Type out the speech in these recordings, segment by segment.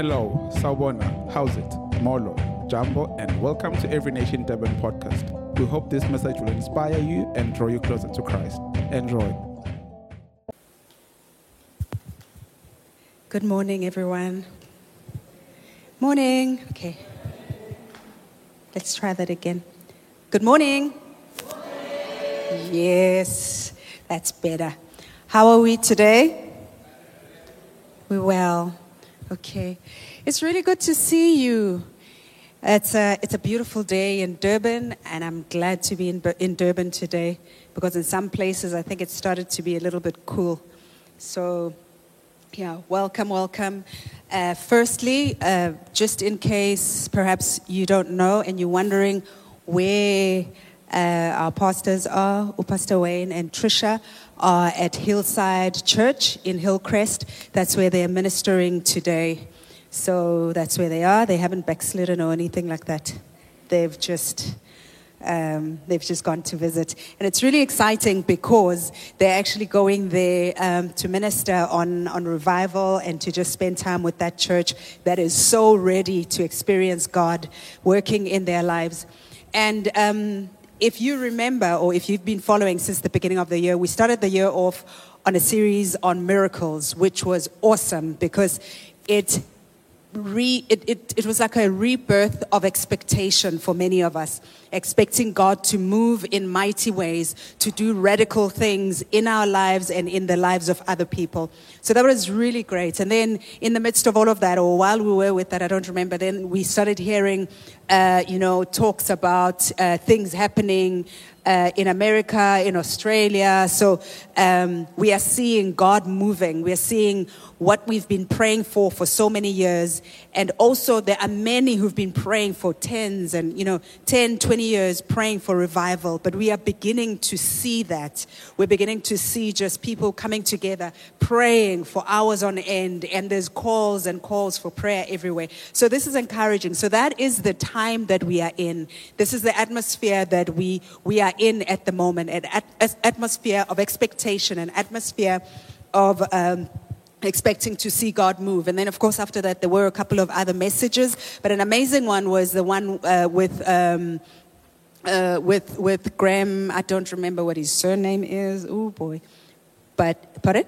Hello, Sawbona, how's it? Molo, Jambo, and welcome to Every Nation Durban podcast. We hope this message will inspire you and draw you closer to Christ. Enjoy. Good morning, everyone. Morning. Okay. Let's try that again. Good morning. Yes, that's better. How are we today? We well. Okay. It's really good to see you. It's a, it's a beautiful day in Durban, and I'm glad to be in, in Durban today because in some places I think it started to be a little bit cool. So, yeah, welcome, welcome. Uh, firstly, uh, just in case perhaps you don't know and you're wondering where uh, our pastors are, oh, Pastor Wayne and Trisha are at Hillside Church in Hillcrest. That's where they're ministering today. So that's where they are. They haven't backslidden or anything like that. They've just um, they've just gone to visit. And it's really exciting because they're actually going there um, to minister on, on revival and to just spend time with that church that is so ready to experience God working in their lives. And um, if you remember, or if you've been following since the beginning of the year, we started the year off on a series on miracles, which was awesome because it re, it, it, it was like a rebirth of expectation for many of us, expecting God to move in mighty ways, to do radical things in our lives and in the lives of other people. So that was really great. And then in the midst of all of that, or while we were with that, I don't remember, then we started hearing, uh, you know, talks about uh, things happening uh, in America, in Australia. So um, we are seeing God moving. We are seeing what we've been praying for for so many years. And also, there are many who've been praying for tens and, you know, 10, 20 years praying for revival. But we are beginning to see that. We're beginning to see just people coming together, praying for hours on end. And there's calls and calls for prayer everywhere. So this is encouraging. So that is the time that we are in. This is the atmosphere that we, we are in at the moment, an at, atmosphere of expectation, an atmosphere of. Um, expecting to see God move. And then, of course, after that, there were a couple of other messages. But an amazing one was the one uh, with. Um, uh, with with Graham, I don't remember what his surname is. Oh boy, but pardon,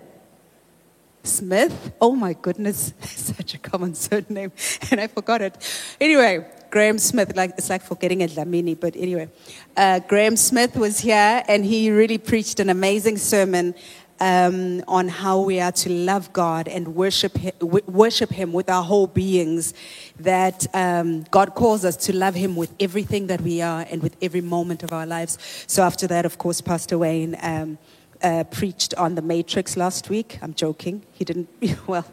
Smith. Oh my goodness, such a common surname, and I forgot it. Anyway, Graham Smith. Like it's like forgetting a Dlamini, but anyway, uh, Graham Smith was here, and he really preached an amazing sermon um, on how we are to love God and worship him, worship Him with our whole beings. That um, God calls us to love Him with everything that we are and with every moment of our lives. So after that, of course, Pastor Wayne. Um, uh, preached on the Matrix last week. I'm joking. He didn't, well,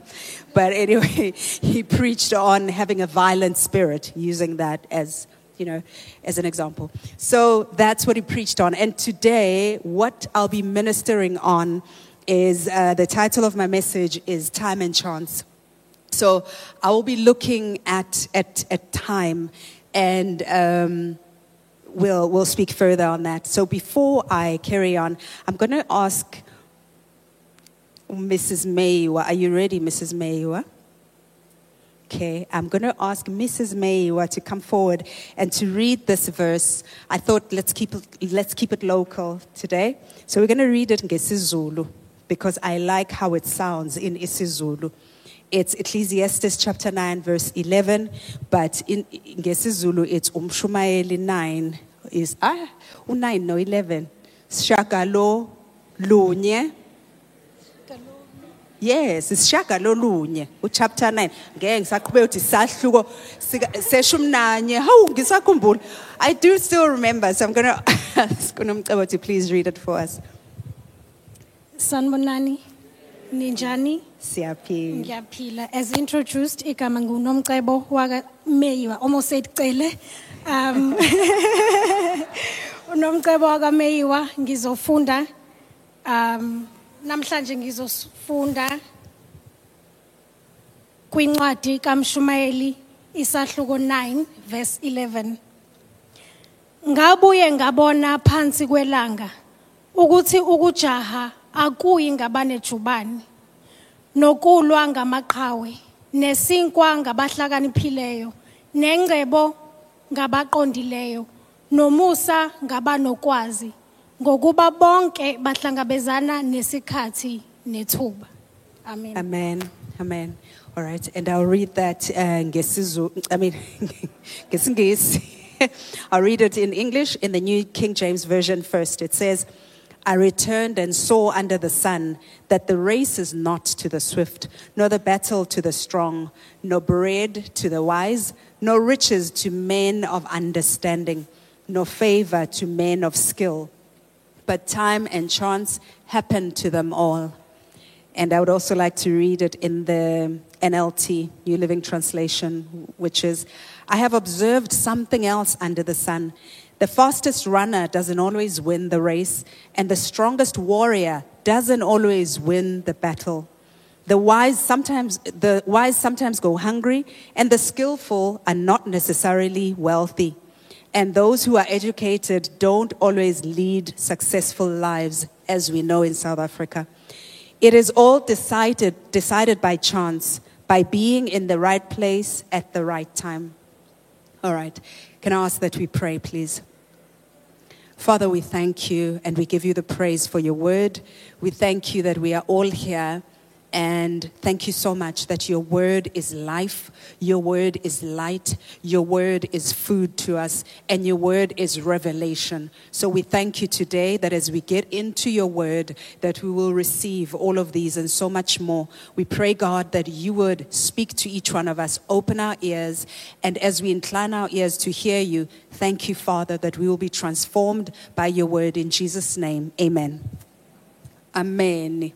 but anyway, he preached on having a violent spirit, using that as you know, as an example. So that's what he preached on. And today, what I'll be ministering on is uh, the title of my message is Time and Chance. So I will be looking at, at, at time and um, we'll, we'll speak further on that. So before I carry on, I'm going to ask Mrs. Meyiwa. Are you ready, Mrs. Meyiwa? Okay, I'm going to ask Mrs. Meyiwa to come forward and to read this verse. I thought let's keep it, let's keep it local today. So we're going to read it in Gesizulu because I like how it sounds in isiZulu. It's Ecclesiastes chapter 9 verse 11, but in, in Gesizulu it's Umshumayeli 9 is ah u9 no 11. Shakalo lunye Yes, isishaka lolunye uchapter 9. Ngeke ngisaqhubeka ukuthi sahluko sika- seshumi nanye. Hawu ngisakhumbula. I do still remember, so I'm going to ask uNomcebo to please read it for us. Sanbonani, ninjani? Siyaphila. Ngiyaphila. As introduced, igama nguNomcebo waka Meyiwa, almost said Cele. Um, uNomcebo waka Meyiwa ngizofunda um namhlanje ngizofunda kwincwadi kaMshumayeli isahluko 9 verse 11. Ngabuye ngabona phansi kwelanga ukuthi ukujaha akuyi ngabane jubani nokulwa ngamaqhawe nesinkwa ngabahlakaniphileyo nengcebo ngabaqondileyo nomusa ngabanokwazi ngokuba bonke bahlangabezana nesikhathi nethuba amen Amen. Amen. All right, and I'll read that uh, I mean. I'll read it in English in the New King James Version first. It says, I returned and saw under the sun that the race is not to the swift, nor the battle to the strong, nor bread to the wise, nor riches to men of understanding, nor favor to men of skill. But time and chance happen to them all. And I would also like to read it in the NLT, New Living Translation, which is I have observed something else under the sun. The fastest runner doesn't always win the race, and the strongest warrior doesn't always win the battle. The wise sometimes the wise sometimes go hungry, and the skillful are not necessarily wealthy. And those who are educated don't always lead successful lives, as we know in South Africa. It is all decided, decided by chance, by being in the right place at the right time. All right. Can I ask that we pray, please? Father, we thank you and we give you the praise for your word. We thank you that we are all here. And thank you so much that your word is life, your word is light, your word is food to us, and your word is revelation. So we thank you today that as we get into your word, that we will receive all of these and so much more. We pray, God, that you would speak to each one of us, open our ears, and as we incline our ears to hear you, thank you, Father, that we will be transformed by your word in Jesus' name. Amen. Amen.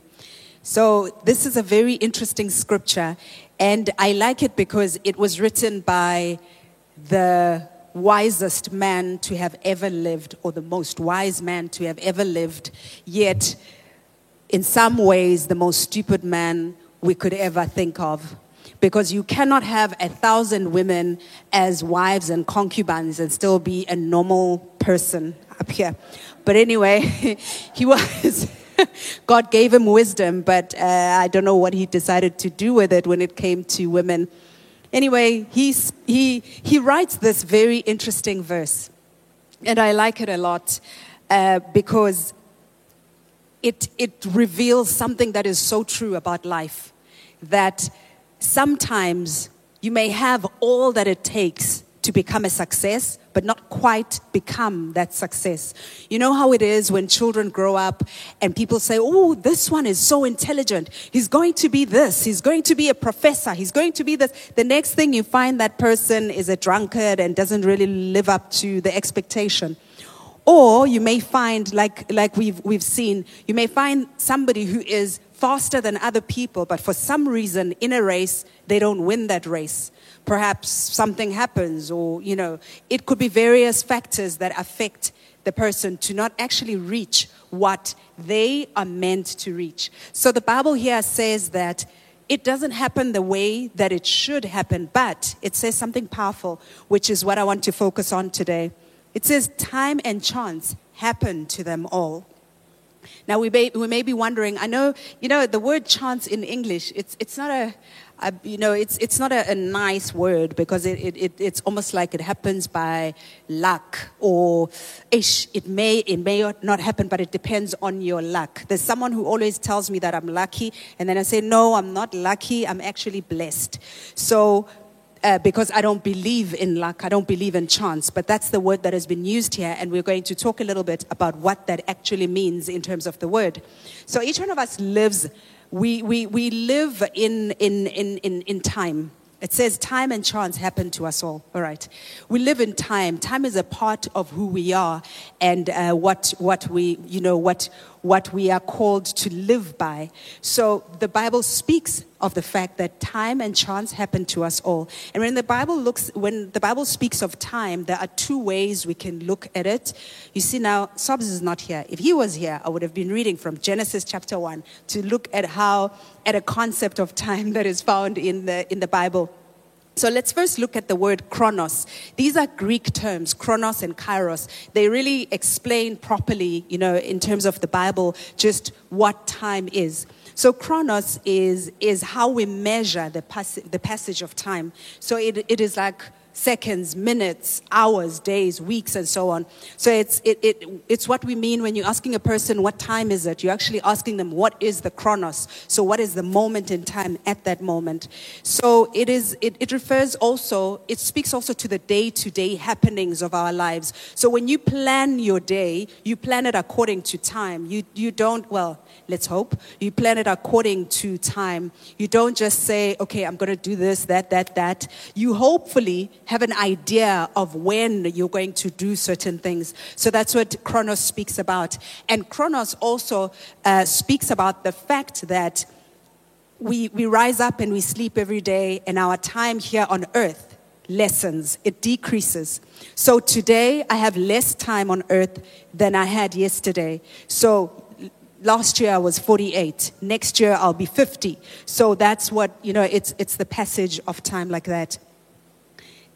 So, this is a very interesting scripture, and I like it because it was written by the wisest man to have ever lived, or the most wise man to have ever lived, yet, in some ways, the most stupid man we could ever think of. Because you cannot have a thousand women as wives and concubines and still be a normal person up here. But anyway, he was. God gave him wisdom, but uh, I don't know what he decided to do with it when it came to women. Anyway, he's, he, he writes this very interesting verse, and I like it a lot uh, because it, it reveals something that is so true about life that sometimes you may have all that it takes to become a success, but not quite become that success. You know how it is when children grow up and people say, Oh, this one is so intelligent. He's going to be this. He's going to be a professor. He's going to be this. The next thing you find that person is a drunkard and doesn't really live up to the expectation. Or you may find, like, like we've, we've seen, you may find somebody who is faster than other people, but for some reason in a race, they don't win that race. Perhaps something happens, or, you know, it could be various factors that affect the person to not actually reach what they are meant to reach. So the Bible here says that it doesn't happen the way that it should happen, but it says something powerful, which is what I want to focus on today. It says, time and chance happen to them all. Now, we may, we may be wondering, I know, you know, the word chance in English, it's, it's not a, a you know, it's, it's not a, a nice word because it, it, it, it's almost like it happens by luck or ish, it may, it may not happen, but it depends on your luck. There's someone who always tells me that I'm lucky, and then I say, no, I'm not lucky, I'm actually blessed. So, uh, because I don't believe in luck, I don't believe in chance, but that's the word that has been used here, and we're going to talk a little bit about what that actually means in terms of the word. So each one of us lives, we, we, we live in, in, in, in, in time. It says time and chance happen to us all. All right. We live in time. Time is a part of who we are and uh, what, what we, you know, what, what we are called to live by. So the Bible speaks of the fact that time and chance happen to us all. And when the Bible looks, when the Bible speaks of time, there are two ways we can look at it. You see now, Sobs is not here. If he was here, I would have been reading from Genesis chapter one to look at how, at a concept of time that is found in the, in the Bible. So let's first look at the word chronos. These are Greek terms, chronos and kairos. They really explain properly, you know, in terms of the Bible, just what time is. So chronos is, is how we measure the, pass- the passage of time. So it, it is like seconds, minutes, hours, days, weeks, and so on. So it's, it, it, it's what we mean when you're asking a person, what time is it? You're actually asking them, what is the chronos? So what is the moment in time at that moment? So it is, it, it refers also, it speaks also to the day-to-day happenings of our lives. So when you plan your day, you plan it according to time. You, you don't, well, let's hope, you plan it according to time. You don't just say, okay, I'm going to do this, that, that, that. You hopefully have an idea of when you're going to do certain things. So that's what Chronos speaks about. And Chronos also uh, speaks about the fact that we, we rise up and we sleep every day, and our time here on earth lessens, it decreases. So today I have less time on earth than I had yesterday. So last year I was 48. Next year I'll be 50. So that's what, you know, it's, it's the passage of time like that.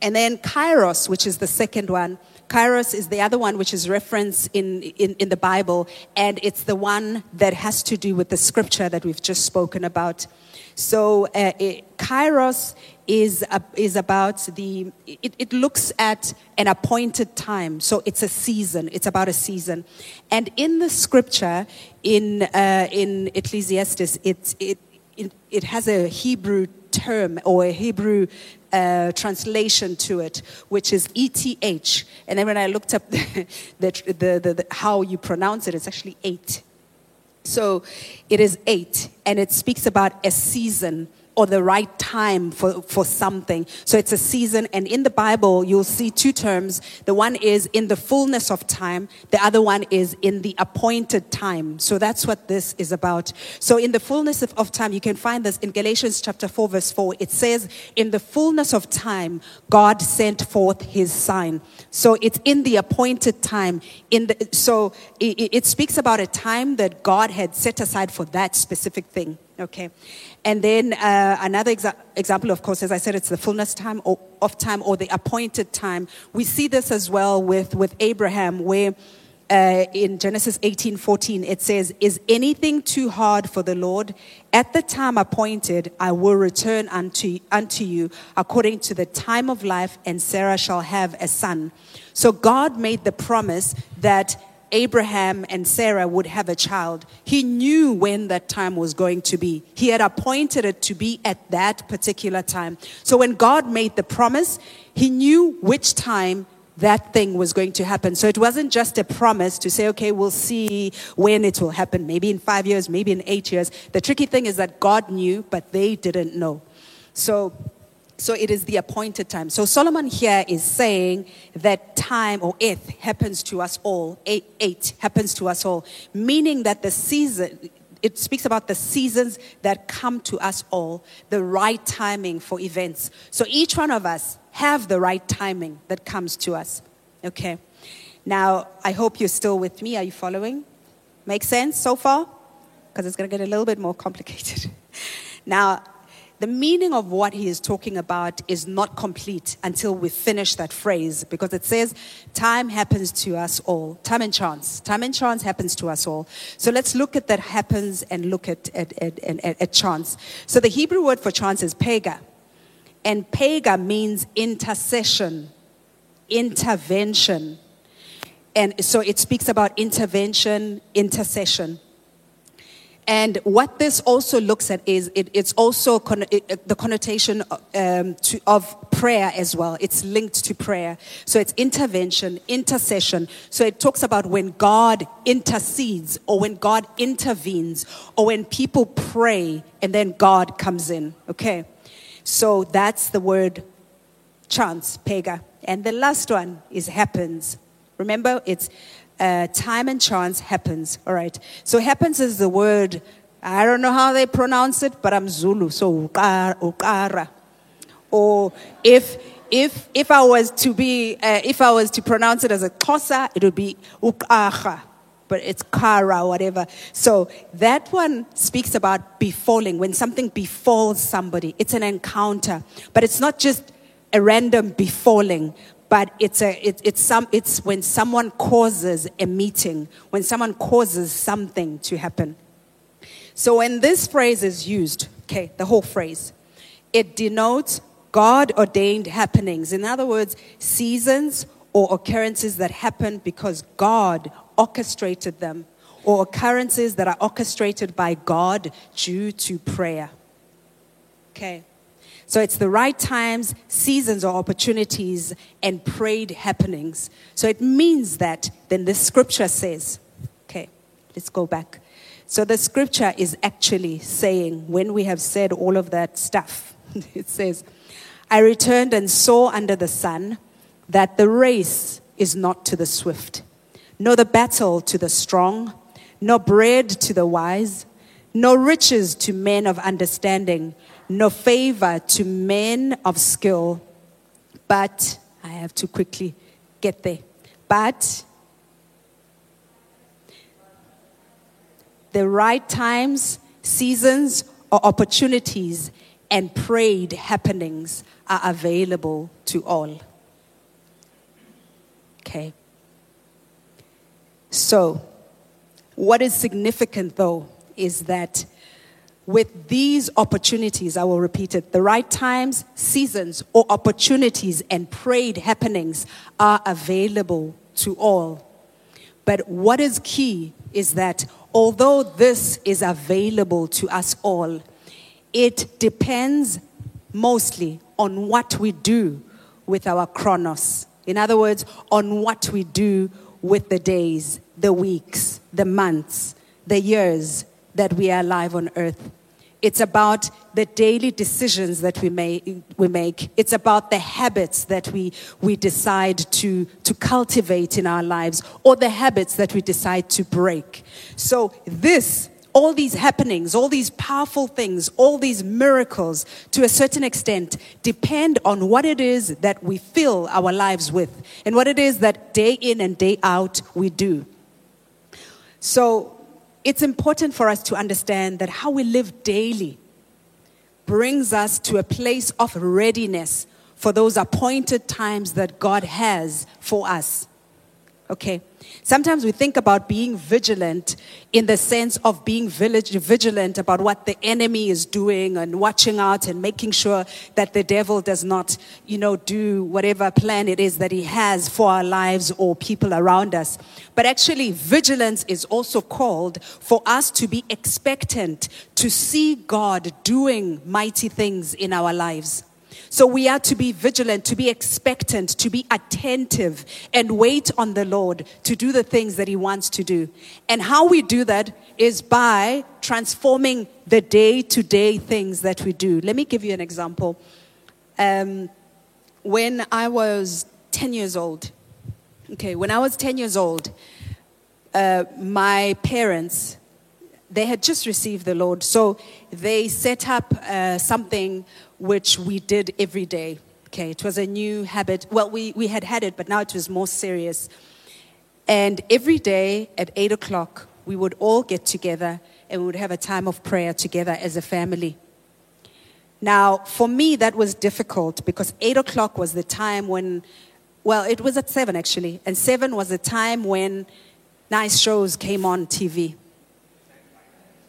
And then Kairos, which is the second one. Kairos is the other one which is referenced in, in, in the Bible, and it's the one that has to do with the scripture that we've just spoken about. So, uh, it, Kairos is, uh, is about the, it, it looks at an appointed time. So, it's a season, it's about a season. And in the scripture, in, uh, in Ecclesiastes, it, it, it, it has a Hebrew term or a Hebrew uh, translation to it, which is ETH. And then when I looked up the, the, the, the, how you pronounce it, it's actually eight. So it is eight, and it speaks about a season or the right time for, for something. So it's a season, and in the Bible, you'll see two terms. The one is in the fullness of time, the other one is in the appointed time. So that's what this is about. So in the fullness of, of time, you can find this in Galatians chapter 4, verse 4. It says, In the fullness of time, God sent forth his sign. So it's in the appointed time. In the, so it, it speaks about a time that God had set aside for that specific thing. Okay. And then uh, another exa- example, of course, as I said, it's the fullness time or, of time or the appointed time. We see this as well with, with Abraham, where uh, in Genesis 18 14, it says, Is anything too hard for the Lord? At the time appointed, I will return unto, unto you according to the time of life, and Sarah shall have a son. So God made the promise that Abraham and Sarah would have a child. He knew when that time was going to be. He had appointed it to be at that particular time. So when God made the promise, he knew which time that thing was going to happen. So it wasn't just a promise to say, okay, we'll see when it will happen, maybe in five years, maybe in eight years. The tricky thing is that God knew, but they didn't know. So so it is the appointed time. So Solomon here is saying that time or earth happens to us all. Eight, eight happens to us all, meaning that the season. It speaks about the seasons that come to us all, the right timing for events. So each one of us have the right timing that comes to us. Okay. Now, I hope you're still with me. Are you following? Make sense so far? Because it's going to get a little bit more complicated. now, the meaning of what he is talking about is not complete until we finish that phrase because it says time happens to us all. Time and chance. Time and chance happens to us all. So let's look at that happens and look at, at, at, at, at chance. So the Hebrew word for chance is pega. And pega means intercession, intervention. And so it speaks about intervention, intercession. And what this also looks at is it, it's also con- it, the connotation um, to, of prayer as well. It's linked to prayer. So it's intervention, intercession. So it talks about when God intercedes or when God intervenes or when people pray and then God comes in. Okay. So that's the word chance, pega. And the last one is happens. Remember, it's uh, time and chance happens. All right. So happens is the word. I don't know how they pronounce it, but I'm Zulu, so ukara. Or if if if I was to be uh, if I was to pronounce it as a Xhosa, it would be ukaha, but it's kara whatever. So that one speaks about befalling when something befalls somebody. It's an encounter, but it's not just a random befalling, but it's, a, it, it's, some, it's when someone causes a meeting, when someone causes something to happen. So when this phrase is used, okay, the whole phrase, it denotes God ordained happenings. In other words, seasons or occurrences that happen because God orchestrated them, or occurrences that are orchestrated by God due to prayer. Okay. So it's the right times, seasons, or opportunities and prayed happenings. So it means that then the scripture says, okay, let's go back. So the scripture is actually saying, when we have said all of that stuff, it says, I returned and saw under the sun that the race is not to the swift, nor the battle to the strong, nor bread to the wise, nor riches to men of understanding no favor to men of skill. But, I have to quickly get there. But, the right times, seasons, or opportunities and prayed happenings are available to all. Okay. So, what is significant though is that with these opportunities, I will repeat it, the right times, seasons, or opportunities and prayed happenings are available to all. But what is key is that although this is available to us all, it depends mostly on what we do with our chronos. In other words, on what we do with the days, the weeks, the months, the years that we are alive on earth. It's about the daily decisions that we, may, we make. It's about the habits that we, we decide to, to cultivate in our lives or the habits that we decide to break. So, this, all these happenings, all these powerful things, all these miracles, to a certain extent, depend on what it is that we fill our lives with and what it is that day in and day out we do. So, it's important for us to understand that how we live daily brings us to a place of readiness for those appointed times that God has for us. Okay? Sometimes we think about being vigilant in the sense of being vigilant about what the enemy is doing and watching out and making sure that the devil does not, you know, do whatever plan it is that he has for our lives or people around us. But actually, vigilance is also called for us to be expectant to see God doing mighty things in our lives. So we are to be vigilant, to be expectant, to be attentive, and wait on the Lord to do the things that He wants to do. And how we do that is by transforming the day to day things that we do. Let me give you an example. Um, when I was 10 years old, okay, when I was 10 years old, uh, my parents, they had just received the Lord. So they set up uh, something which we did every day. Okay, it was a new habit. Well, we, we had had it, but now it was more serious. And every day at 8 o'clock, we would all get together and we would have a time of prayer together as a family. Now, for me, that was difficult because 8 o'clock was the time when, well, it was at 7 actually, and 7 was the time when nice shows came on TV.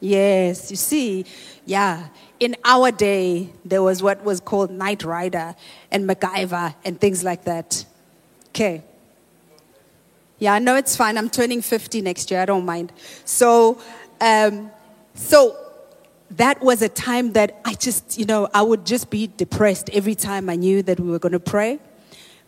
Yes, you see, yeah. In our day, there was what was called Knight Rider and MacGyver and things like that. Okay. Yeah, I know it's fine. I'm turning 50 next year. I don't mind. So, um, so that was a time that I just, you know, I would just be depressed every time I knew that we were going to pray.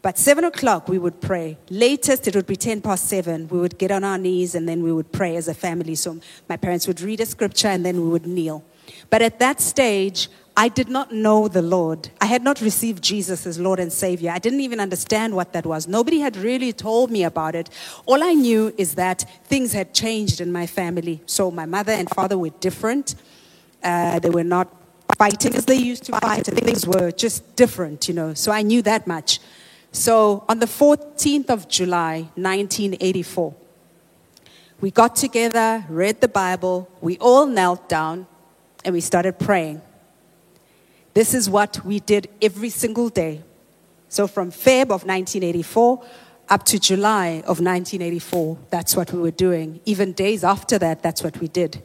But seven o'clock, we would pray. Latest, it would be 10 past seven. We would get on our knees and then we would pray as a family. So my parents would read a scripture and then we would kneel. But at that stage, I did not know the Lord. I had not received Jesus as Lord and Savior. I didn't even understand what that was. Nobody had really told me about it. All I knew is that things had changed in my family. So my mother and father were different. Uh, they were not fighting as they used to fight. Things were just different, you know. So I knew that much. So on the 14th of July, 1984, we got together, read the Bible, we all knelt down, and we started praying. This is what we did every single day. So from Feb of 1984 up to July of 1984, that's what we were doing. Even days after that, that's what we did.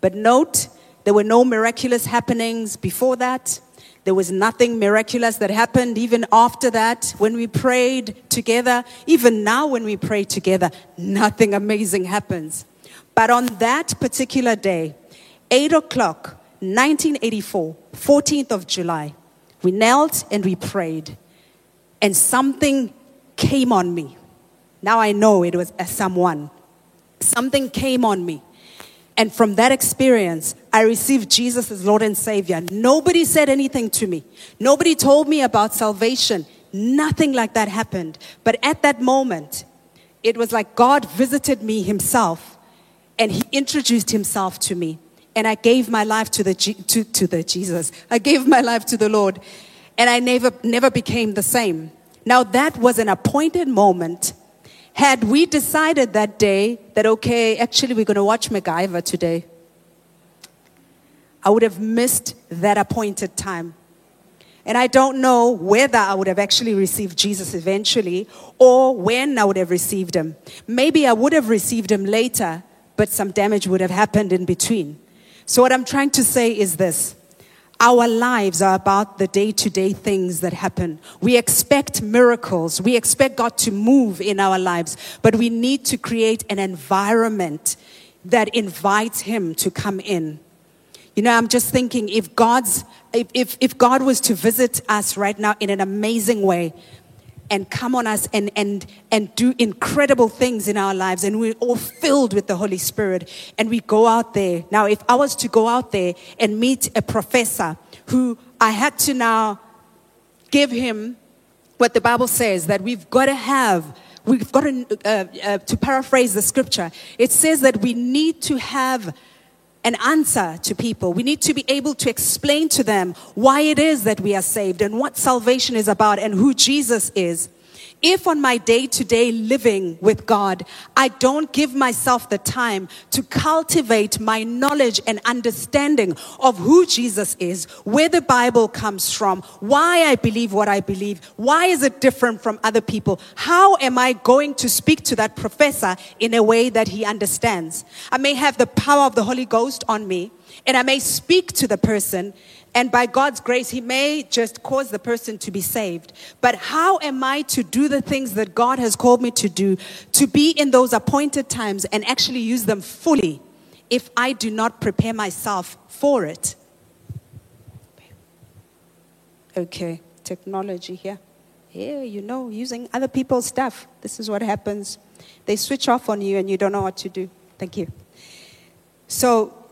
But note, there were no miraculous happenings before that. There was nothing miraculous that happened even after that when we prayed together. Even now, when we pray together, nothing amazing happens. But on that particular day, 8 o'clock, 1984, 14th of July, we knelt and we prayed, and something came on me. Now I know it was someone. Something came on me. And from that experience, I received Jesus as Lord and Savior. Nobody said anything to me. Nobody told me about salvation. Nothing like that happened. But at that moment, it was like God visited me Himself and He introduced Himself to me. And I gave my life to the, to, to the Jesus. I gave my life to the Lord. And I never, never became the same. Now, that was an appointed moment had we decided that day that, okay, actually we're going to watch MacGyver today, I would have missed that appointed time. And I don't know whether I would have actually received Jesus eventually or when I would have received him. Maybe I would have received him later, but some damage would have happened in between. So, what I'm trying to say is this our lives are about the day to day things that happen. We expect miracles. We expect God to move in our lives, but we need to create an environment that invites Him to come in. You know, I'm just thinking if God's, if, if, if God was to visit us right now in an amazing way, and come on us and, and, and do incredible things in our lives. And we're all filled with the Holy Spirit. And we go out there. Now, if I was to go out there and meet a professor who I had to now give him what the Bible says that we've got to have. We've got to, uh, uh, to paraphrase the scripture. It says that we need to have an answer to people. We need to be able to explain to them why it is that we are saved and what salvation is about and who Jesus is if on my day to day living with God, I don't give myself the time to cultivate my knowledge and understanding of who Jesus is, where the Bible comes from, why I believe what I believe, why is it different from other people, how am I going to speak to that professor in a way that he understands? I may have the power of the Holy Ghost on me and I may speak to the person and by God's grace, He may just cause the person to be saved. But how am I to do the things that God has called me to do, to be in those appointed times and actually use them fully if I do not prepare myself for it? Okay, technology here. Yeah, you know, using other people's stuff. This is what happens. They switch off on you and you don't know what to do. Thank you. So,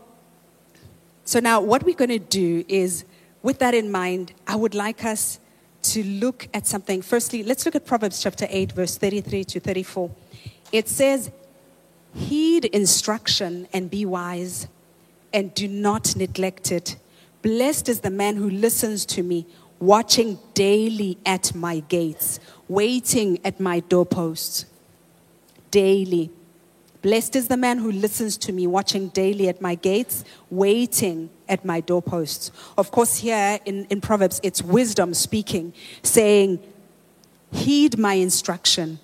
so now, what we're going to do is, with that in mind, I would like us to look at something. Firstly, let's look at Proverbs chapter 8, verse 33 to 34. It says, Heed instruction and be wise, and do not neglect it. Blessed is the man who listens to me, watching daily at my gates, waiting at my doorposts. Daily. Blessed is the man who listens to me, watching daily at my gates, waiting at my doorposts. Of course, here in, in Proverbs, it's wisdom speaking, saying, Heed my instruction,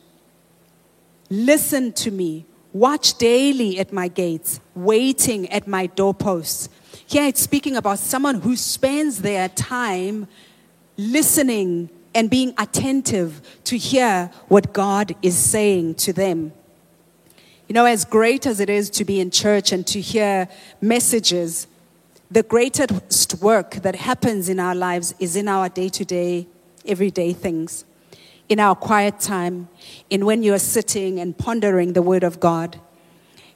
listen to me, watch daily at my gates, waiting at my doorposts. Here it's speaking about someone who spends their time listening and being attentive to hear what God is saying to them. You know, as great as it is to be in church and to hear messages, the greatest work that happens in our lives is in our day to day, everyday things. In our quiet time, in when you are sitting and pondering the Word of God.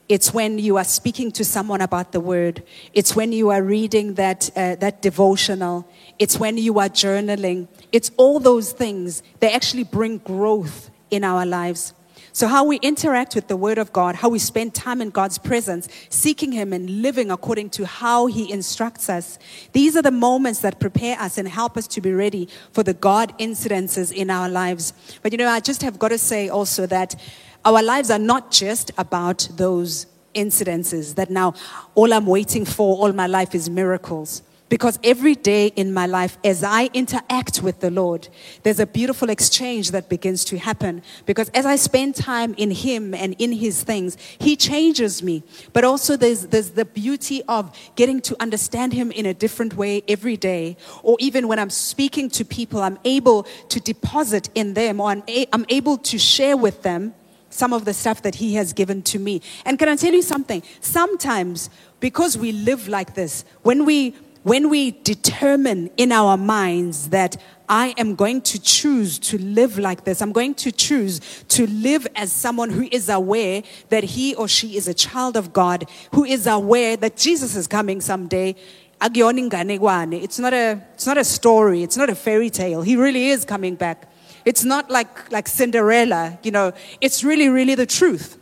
It's when you are speaking to someone about the Word. It's when you are reading that, uh, that devotional. It's when you are journaling. It's all those things. They actually bring growth in our lives. So, how we interact with the Word of God, how we spend time in God's presence, seeking Him and living according to how He instructs us, these are the moments that prepare us and help us to be ready for the God incidences in our lives. But you know, I just have got to say also that our lives are not just about those incidences that now all I'm waiting for all my life is miracles. Because every day in my life, as I interact with the Lord, there's a beautiful exchange that begins to happen. Because as I spend time in Him and in His things, He changes me. But also, there's, there's the beauty of getting to understand Him in a different way every day. Or even when I'm speaking to people, I'm able to deposit in them, or I'm, a- I'm able to share with them some of the stuff that he has given to me. And can I tell you something? Sometimes, because we live like this, when we when we determine in our minds that I am going to choose to live like this, I'm going to choose to live as someone who is aware that he or she is a child of God, who is aware that Jesus is coming someday. It's not a it's not a story, it's not a fairy tale. He really is coming back. It's not like like Cinderella, you know. It's really really the truth.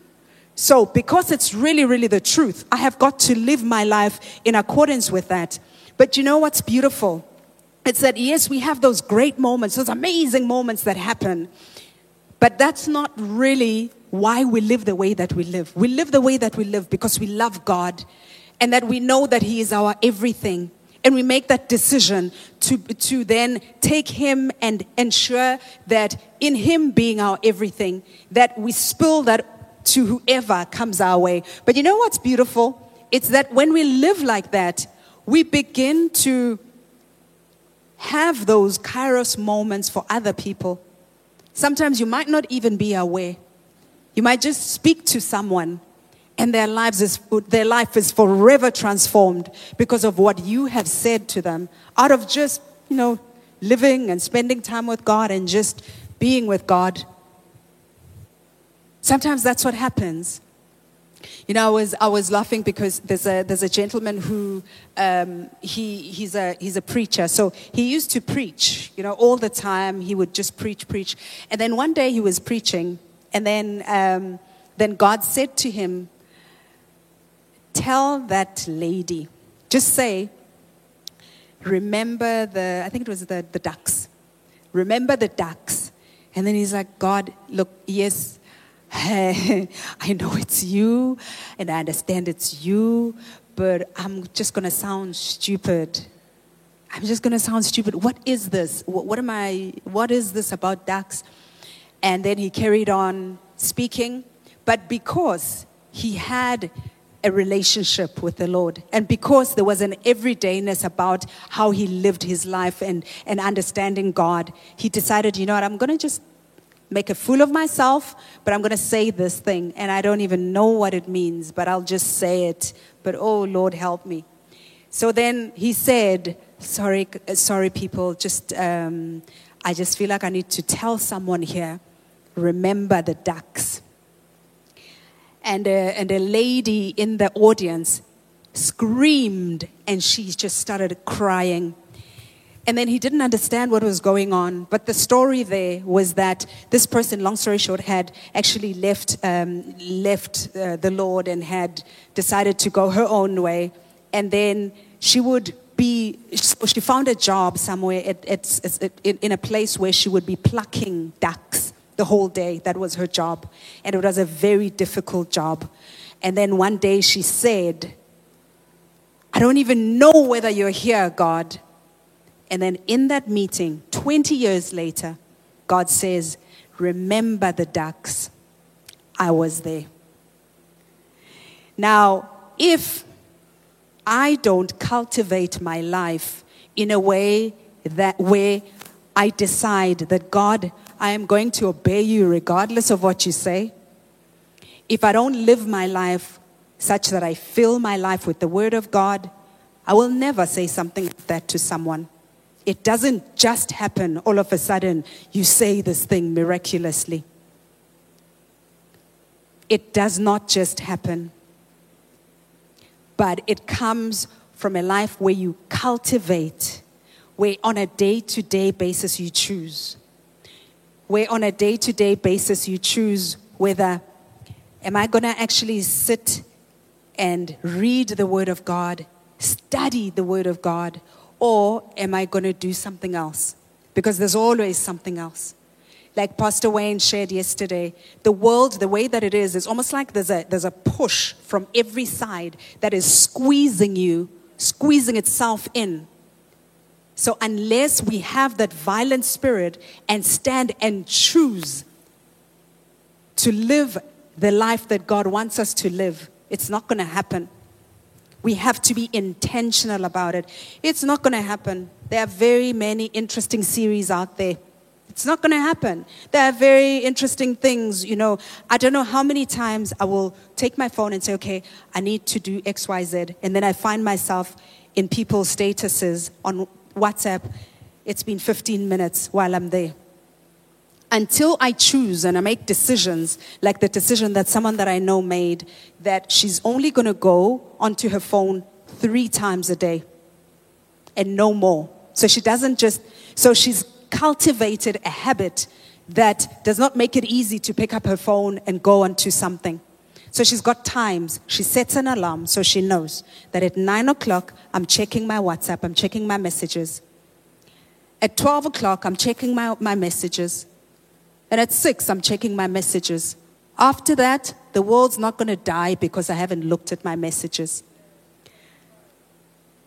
So, because it's really, really the truth, I have got to live my life in accordance with that. But you know what's beautiful? It's that, yes, we have those great moments, those amazing moments that happen. But that's not really why we live the way that we live. We live the way that we live because we love God and that we know that He is our everything. And we make that decision to, to then take Him and ensure that in Him being our everything, that we spill that to whoever comes our way. But you know what's beautiful? It's that when we live like that, we begin to have those kairos moments for other people. Sometimes you might not even be aware. You might just speak to someone and their lives is their life is forever transformed because of what you have said to them out of just, you know, living and spending time with God and just being with God. Sometimes that's what happens. You know, I was, I was laughing because there's a, there's a gentleman who, um, he, he's, a, he's a preacher. So he used to preach, you know, all the time. He would just preach, preach. And then one day he was preaching, and then, um, then God said to him, Tell that lady, just say, remember the, I think it was the, the ducks. Remember the ducks. And then he's like, God, look, yes, I know it's you, and I understand it's you, but I'm just going to sound stupid. I'm just going to sound stupid. What is this? What, what am I? What is this about ducks? And then he carried on speaking, but because he had a relationship with the Lord. And because there was an everydayness about how he lived his life and, and understanding God, he decided, you know what, I'm going to just make a fool of myself, but I'm going to say this thing. And I don't even know what it means, but I'll just say it. But oh, Lord, help me. So then he said, sorry, sorry, people, just, um, I just feel like I need to tell someone here, remember the ducks and a, and a lady in the audience screamed and she just started crying. And then he didn't understand what was going on. But the story there was that this person, long story short, had actually left, um, left uh, the Lord and had decided to go her own way. And then she would be, she found a job somewhere at, at, at, in a place where she would be plucking ducks the whole day. That was her job. And it was a very difficult job. And then one day she said, I don't even know whether you're here, God. And then in that meeting, 20 years later, God says, Remember the ducks. I was there. Now, if I don't cultivate my life in a way that where I decide that God, I am going to obey you regardless of what you say, if I don't live my life such that I fill my life with the Word of God, I will never say something like that to someone. It doesn't just happen all of a sudden, you say this thing miraculously. It does not just happen, but it comes from a life where you cultivate, where on a day to day basis you choose. Where on a day to day basis you choose whether am I going to actually sit and read the Word of God, study the Word of God, or am I going to do something else? Because there's always something else. Like Pastor Wayne shared yesterday, the world, the way that it is, is almost like there's a, there's a push from every side that is squeezing you, squeezing itself in. So, unless we have that violent spirit and stand and choose to live the life that God wants us to live, it's not going to happen. We have to be intentional about it. It's not going to happen. There are very many interesting series out there. It's not going to happen. There are very interesting things, you know. I don't know how many times I will take my phone and say, okay, I need to do X, Y, Z. And then I find myself in people's statuses on WhatsApp. It's been 15 minutes while I'm there until I choose and I make decisions, like the decision that someone that I know made, that she's only going to go onto her phone three times a day and no more. So she doesn't just, so she's cultivated a habit that does not make it easy to pick up her phone and go onto something. So she's got times. She sets an alarm so she knows that at nine o'clock, I'm checking my WhatsApp, I'm checking my messages. At 12 o'clock, I'm checking my, my messages. And at six, I'm checking my messages. After that, the world's not going to die because I haven't looked at my messages.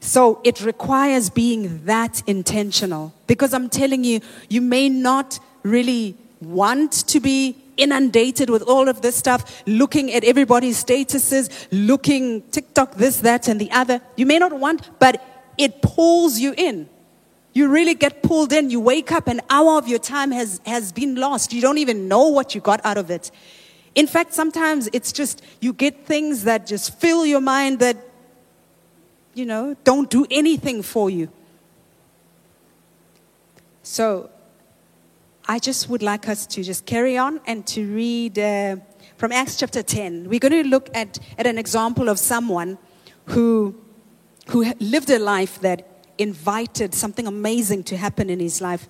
So it requires being that intentional because I'm telling you, you may not really want to be inundated with all of this stuff, looking at everybody's statuses, looking TikTok, this, that, and the other. You may not want, but it pulls you in. You really get pulled in. You wake up, an hour of your time has, has been lost. You don't even know what you got out of it. In fact, sometimes it's just you get things that just fill your mind that, you know, don't do anything for you. So I just would like us to just carry on and to read uh, from Acts chapter 10. We're going to look at, at an example of someone who, who lived a life that invited something amazing to happen in his life.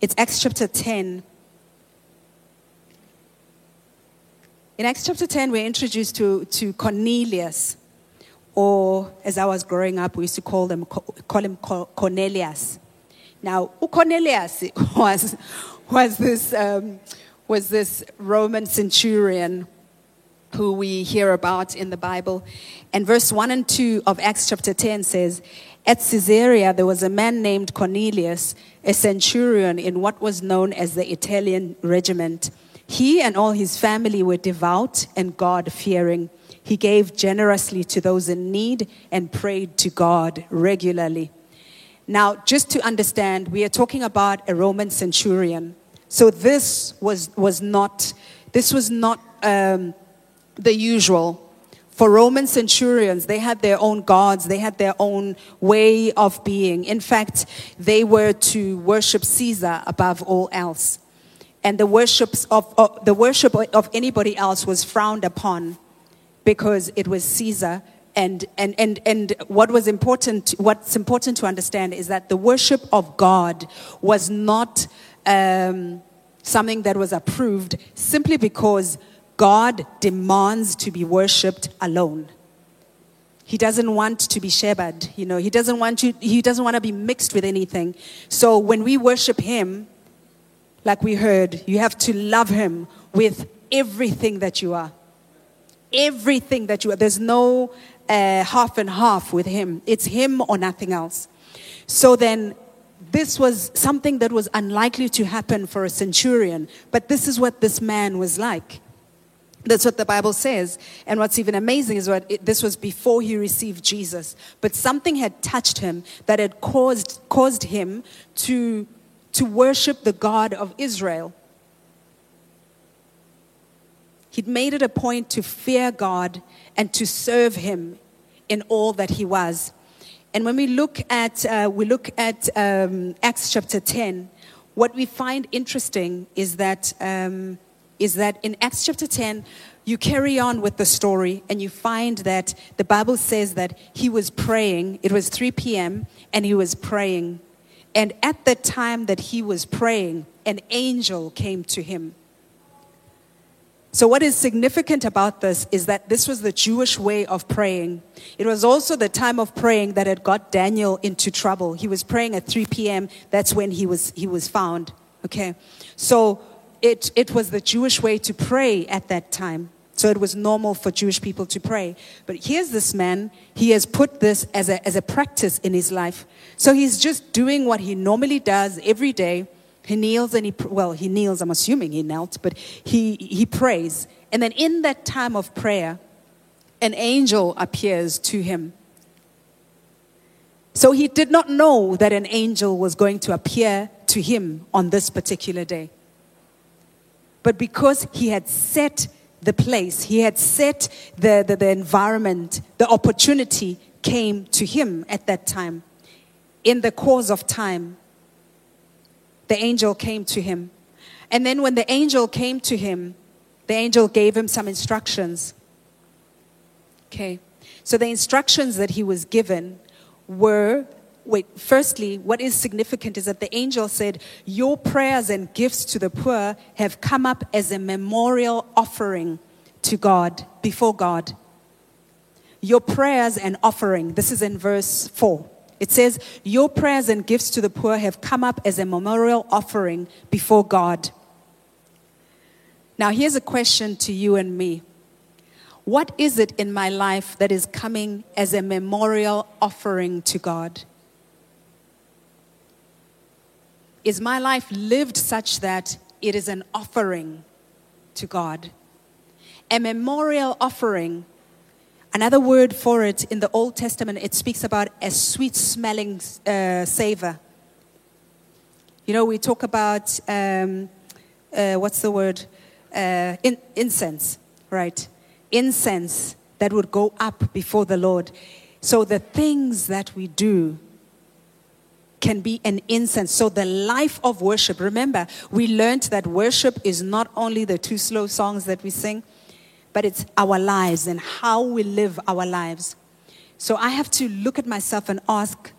It's Acts chapter 10. In Acts chapter 10, we're introduced to, to Cornelius, or as I was growing up, we used to call, them, call him Cornelius. Now, Cornelius was, was, this, um, was this Roman centurion who we hear about in the Bible. And verse 1 and 2 of Acts chapter 10 says, at Caesarea, there was a man named Cornelius, a centurion in what was known as the Italian regiment. He and all his family were devout and God fearing. He gave generously to those in need and prayed to God regularly. Now, just to understand, we are talking about a Roman centurion. So this was, was not, this was not um, the usual for Roman centurions, they had their own gods, they had their own way of being. In fact, they were to worship Caesar above all else. And the, worships of, of the worship of anybody else was frowned upon because it was Caesar. And, and, and, and what was important, what's important to understand is that the worship of God was not um, something that was approved simply because God demands to be worshipped alone. He doesn't want to be shepherd, you know. He doesn't want to he doesn't want to be mixed with anything. So when we worship him, like we heard, you have to love him with everything that you are. Everything that you are. There's no uh, half and half with him. It's him or nothing else. So then this was something that was unlikely to happen for a centurion, but this is what this man was like. That's what the Bible says. And what's even amazing is what it, this was before he received Jesus. But something had touched him that had caused, caused him to, to worship the God of Israel. He'd made it a point to fear God and to serve him in all that he was. And when we look at, uh, we look at um, Acts chapter 10, what we find interesting is that. Um, is that in Acts chapter 10, you carry on with the story and you find that the Bible says that he was praying. It was 3 p.m. and he was praying. And at the time that he was praying, an angel came to him. So, what is significant about this is that this was the Jewish way of praying. It was also the time of praying that had got Daniel into trouble. He was praying at 3 p.m., that's when he was, he was found. Okay? So, it, it was the Jewish way to pray at that time. So it was normal for Jewish people to pray. But here's this man, he has put this as a, as a practice in his life. So he's just doing what he normally does every day. He kneels and he, well, he kneels, I'm assuming he knelt, but he, he prays. And then in that time of prayer, an angel appears to him. So he did not know that an angel was going to appear to him on this particular day. But because he had set the place, he had set the, the, the environment, the opportunity came to him at that time. In the course of time, the angel came to him. And then when the angel came to him, the angel gave him some instructions. Okay. So the instructions that he was given were wait, firstly, what is significant is that the angel said, Your prayers and gifts to the poor have come up as a memorial offering to God, before God. Your prayers and offering, this is in verse 4. It says, Your prayers and gifts to the poor have come up as a memorial offering before God. Now, here's a question to you and me. What is it in my life that is coming as a memorial offering to God? Is my life lived such that it is an offering to God? A memorial offering, another word for it in the Old Testament, it speaks about a sweet smelling uh, savor. You know, we talk about, um, uh, what's the word? Uh, in, incense, right? Incense that would go up before the Lord. So the things that we do can be an incense. So the life of worship, remember, we learned that worship is not only the two slow songs that we sing, but it's our lives and how we live our lives. So I have to look at myself and ask,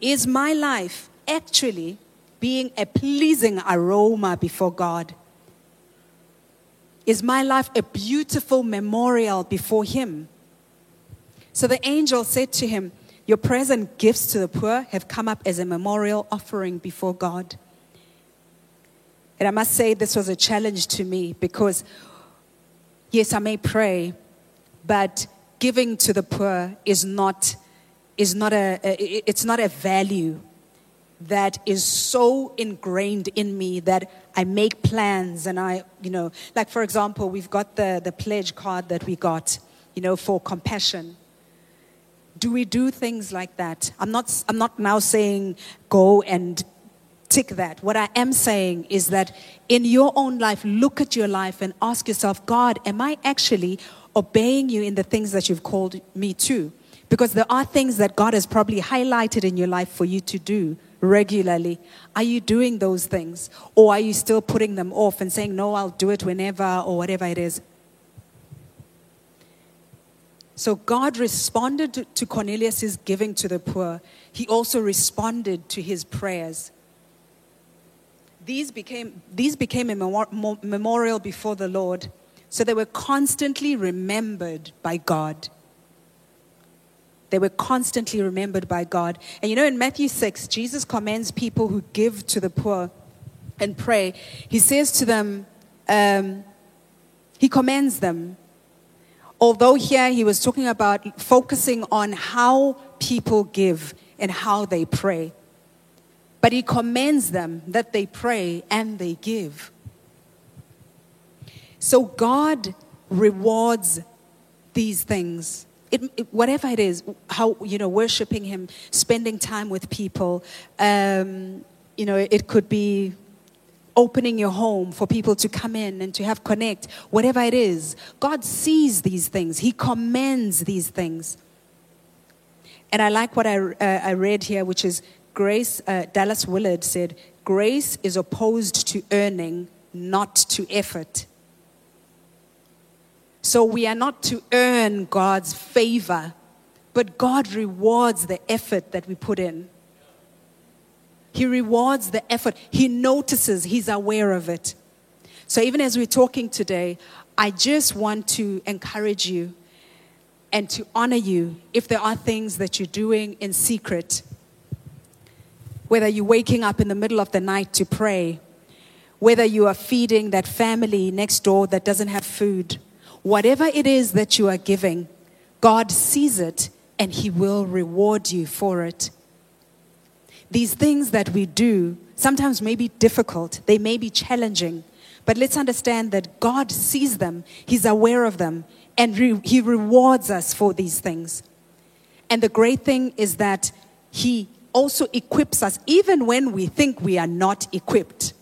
is my life actually being a pleasing aroma before God? Is my life a beautiful memorial before Him? So the angel said to him, Your present gifts to the poor have come up as a memorial offering before God. And I must say, this was a challenge to me because, yes, I may pray, but giving to the poor is not, is not a, it's not a value that is so ingrained in me that I make plans and I, you know, like for example, we've got the, the pledge card that we got, you know, for compassion. Do we do things like that? I'm not, I'm not now saying go and tick that. What I am saying is that in your own life, look at your life and ask yourself, God, am I actually obeying you in the things that you've called me to? Because there are things that God has probably highlighted in your life for you to do regularly. Are you doing those things? Or are you still putting them off and saying, no, I'll do it whenever or whatever it is? So God responded to Cornelius' giving to the poor. He also responded to his prayers. These became, these became a memorial before the Lord, so they were constantly remembered by God. They were constantly remembered by God. And you know, in Matthew 6, Jesus commends people who give to the poor and pray. He says to them, um, He commends them although here he was talking about focusing on how people give and how they pray. But he commends them that they pray and they give. So God rewards these things. It, it, whatever it is, how, you know, worshiping Him, spending time with people, um, you know, it could be opening your home for people to come in and to have connect, whatever it is. God sees these things, He commends these things. And I like what I, uh, I read here, which is Grace, uh, Dallas Willard said, Grace is opposed to earning, not to effort. So we are not to earn God's favor, but God rewards the effort that we put in. He rewards the effort. He notices, He's aware of it. So even as we're talking today, I just want to encourage you and to honor you if there are things that you're doing in secret. Whether you're waking up in the middle of the night to pray, whether you are feeding that family next door that doesn't have food, Whatever it is that you are giving, God sees it and He will reward you for it. These things that we do sometimes may be difficult, they may be challenging, but let's understand that God sees them, He's aware of them, and re- He rewards us for these things. And the great thing is that He also equips us even when we think we are not equipped.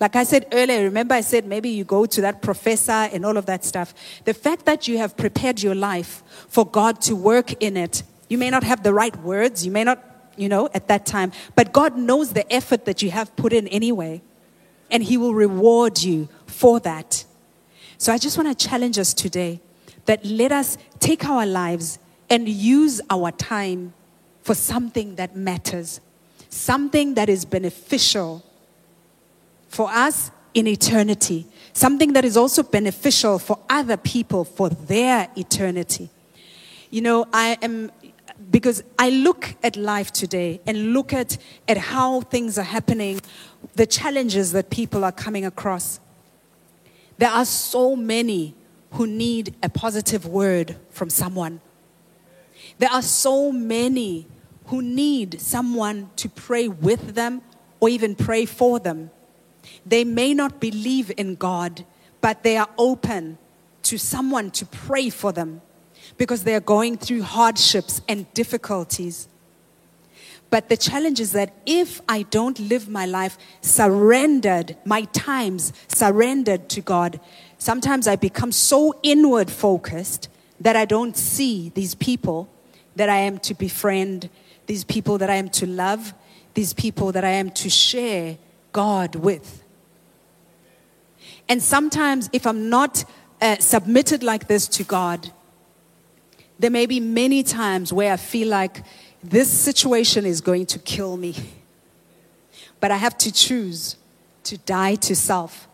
Like I said earlier, remember I said maybe you go to that professor and all of that stuff. The fact that you have prepared your life for God to work in it, you may not have the right words, you may not, you know, at that time, but God knows the effort that you have put in anyway, and He will reward you for that. So I just want to challenge us today that let us take our lives and use our time for something that matters, something that is beneficial for us in eternity, something that is also beneficial for other people for their eternity. You know, I am, because I look at life today and look at, at how things are happening, the challenges that people are coming across. There are so many who need a positive word from someone. There are so many who need someone to pray with them or even pray for them. They may not believe in God, but they are open to someone to pray for them because they are going through hardships and difficulties. But the challenge is that if I don't live my life surrendered, my times surrendered to God, sometimes I become so inward focused that I don't see these people that I am to befriend, these people that I am to love, these people that I am to share God with. And sometimes, if I'm not uh, submitted like this to God, there may be many times where I feel like this situation is going to kill me. But I have to choose to die to self.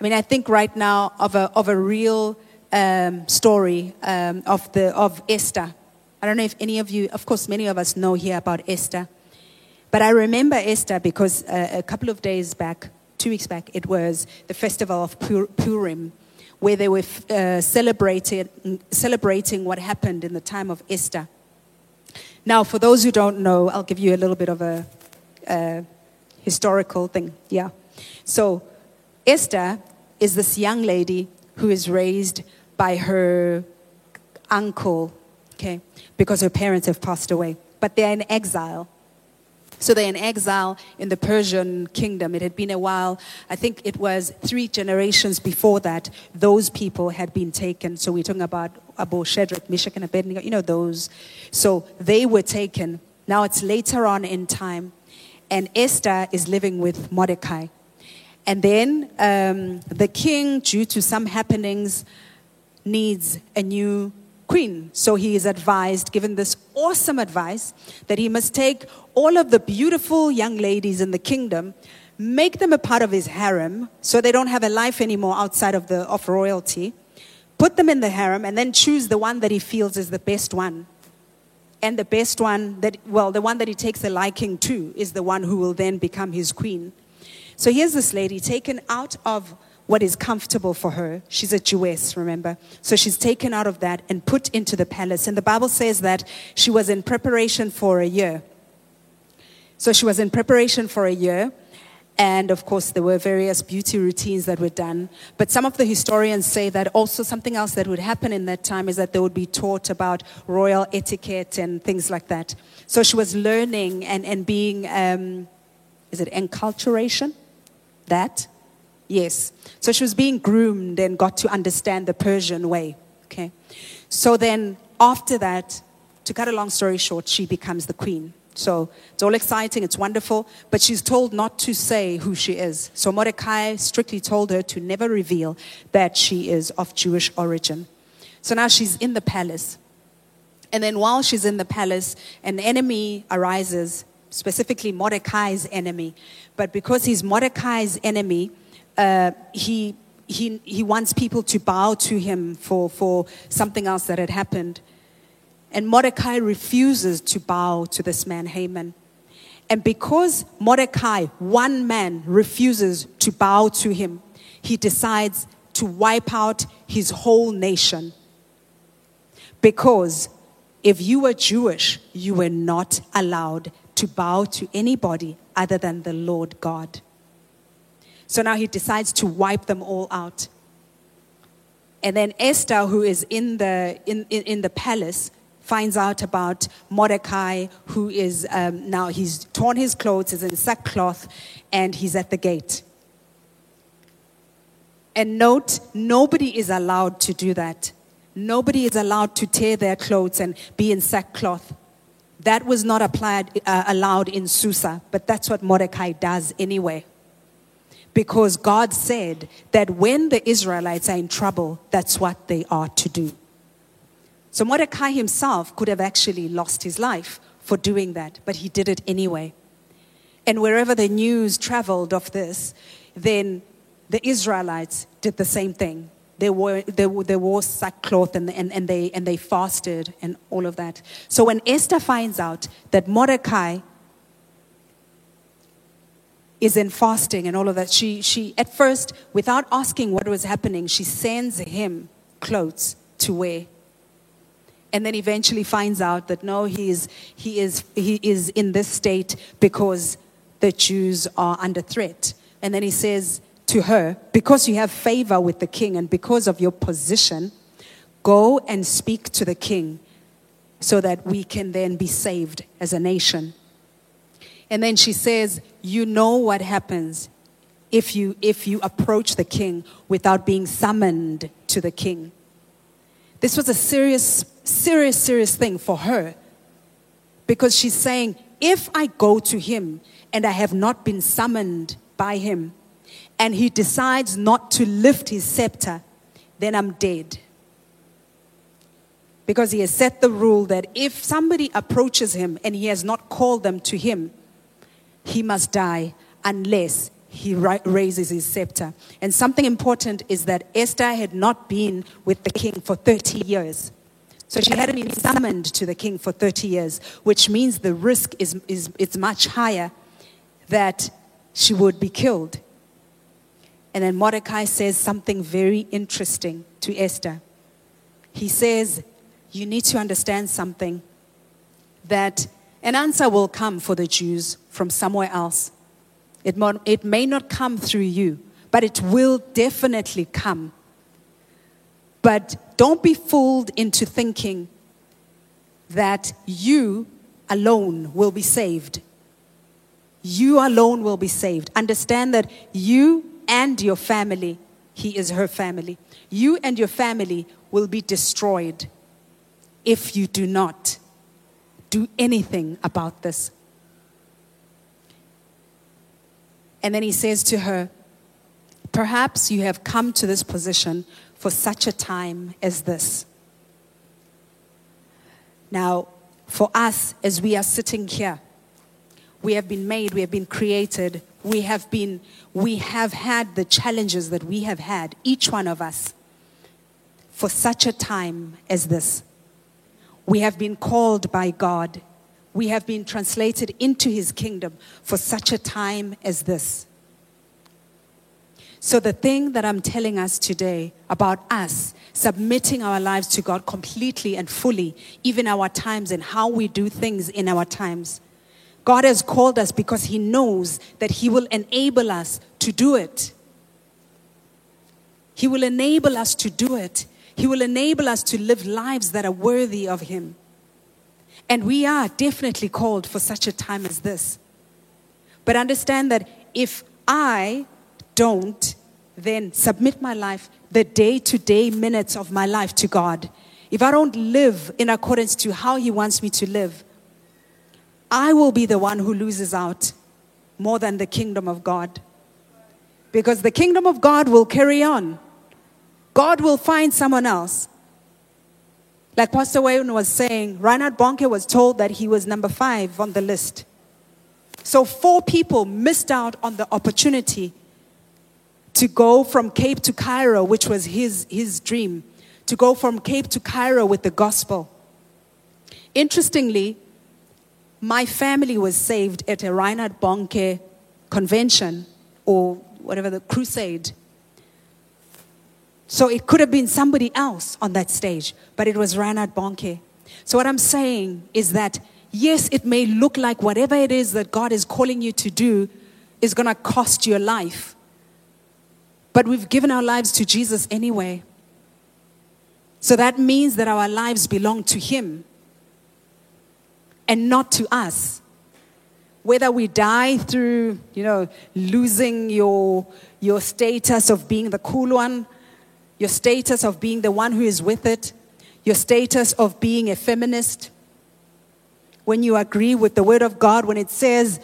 I mean, I think right now of a, of a real um, story um, of, the, of Esther. I don't know if any of you, of course, many of us know here about Esther. But I remember Esther because uh, a couple of days back, two weeks back, it was the festival of Pur- Purim, where they were uh, celebrating, celebrating what happened in the time of Esther. Now, for those who don't know, I'll give you a little bit of a, a historical thing. Yeah. So, Esther is this young lady who is raised by her uncle, okay, because her parents have passed away. But they're in exile. So they're in exile in the Persian kingdom. It had been a while. I think it was three generations before that, those people had been taken. So we're talking about Abu Shadrach, Meshach, and Abednego, you know, those. So they were taken. Now it's later on in time. And Esther is living with Mordecai. And then um, the king, due to some happenings, needs a new queen. So he is advised, given this awesome advice, that he must take all of the beautiful young ladies in the kingdom, make them a part of his harem, so they don't have a life anymore outside of, the, of royalty, put them in the harem, and then choose the one that he feels is the best one. And the best one that, well, the one that he takes a liking to is the one who will then become his queen. So here's this lady taken out of what is comfortable for her. She's a Jewess, remember? So she's taken out of that and put into the palace. And the Bible says that she was in preparation for a year. So she was in preparation for a year. And of course, there were various beauty routines that were done. But some of the historians say that also something else that would happen in that time is that they would be taught about royal etiquette and things like that. So she was learning and, and being, um, is it enculturation? That? Yes. So she was being groomed and got to understand the Persian way. Okay. So then after that, to cut a long story short, she becomes the queen. So it's all exciting, it's wonderful, but she's told not to say who she is. So Mordecai strictly told her to never reveal that she is of Jewish origin. So now she's in the palace. And then while she's in the palace, an enemy arises, specifically Mordecai's enemy. But because he's Mordecai's enemy, uh, he, he, he wants people to bow to him for, for something else that had happened. And Mordecai refuses to bow to this man, Haman. And because Mordecai, one man, refuses to bow to him, he decides to wipe out his whole nation. Because if you were Jewish, you were not allowed to bow to anybody other than the Lord God. So now he decides to wipe them all out. And then Esther, who is in the, in, in, in the palace, finds out about Mordecai, who is um, now, he's torn his clothes, is in sackcloth, and he's at the gate. And note, nobody is allowed to do that. Nobody is allowed to tear their clothes and be in sackcloth. That was not applied, uh, allowed in Susa, but that's what Mordecai does anyway. Because God said that when the Israelites are in trouble, that's what they are to do. So Mordecai himself could have actually lost his life for doing that, but he did it anyway. And wherever the news traveled of this, then the Israelites did the same thing. They wore, they, they wore sackcloth and, and, and, they, and they fasted and all of that. So when Esther finds out that Mordecai is in fasting and all of that, she, she at first, without asking what was happening, she sends him clothes to wear and then eventually finds out that no, he is, he is, he is in this state because the Jews are under threat. And then he says to her, Because you have favor with the king and because of your position, go and speak to the king so that we can then be saved as a nation. And then she says, You know what happens if you, if you approach the king without being summoned to the king. This was a serious, serious, serious thing for her because she's saying, if I go to him and I have not been summoned by him, and he decides not to lift his scepter, then I'm dead. Because he has set the rule that if somebody approaches him and he has not called them to him, he must die unless he raises his scepter. And something important is that Esther had not been with the king for 30 years. So she hadn't been summoned to the king for 30 years, which means the risk is, is, is much higher that she would be killed. And then Mordecai says something very interesting to Esther. He says, You need to understand something that an answer will come for the Jews from somewhere else. It, it may not come through you, but it will definitely come. But don't be fooled into thinking that you alone will be saved. You alone will be saved. Understand that you and your family, he is her family, you and your family will be destroyed if you do not do anything about this. And then he says to her, Perhaps you have come to this position for such a time as this. Now, for us, as we are sitting here, we have been made, we have been created, we have been, we have had the challenges that we have had, each one of us, for such a time as this. We have been called by God we have been translated into his kingdom for such a time as this. So, the thing that I'm telling us today about us submitting our lives to God completely and fully, even our times and how we do things in our times, God has called us because He knows that He will enable us to do it. He will enable us to do it. He will enable us to live lives that are worthy of Him. And we are definitely called for such a time as this. But understand that if I don't then submit my life, the day to day minutes of my life to God, if I don't live in accordance to how He wants me to live, I will be the one who loses out more than the kingdom of God. Because the kingdom of God will carry on. God will find someone else like Pastor Wayne was saying, Reinhard Bonnke was told that he was number five on the list. So four people missed out on the opportunity to go from Cape to Cairo, which was his, his dream, to go from Cape to Cairo with the gospel. Interestingly, my family was saved at a Reinhard Bonnke convention or whatever the crusade So it could have been somebody else on that stage, but it was Reinhard Bonnke. So what I'm saying is that yes, it may look like whatever it is that God is calling you to do is going to cost your life. But we've given our lives to Jesus anyway. So that means that our lives belong to Him and not to us. Whether we die through, you know, losing your, your status of being the cool one, your status of being the one who is with it, your status of being a feminist, when you agree with the word of God, when it says,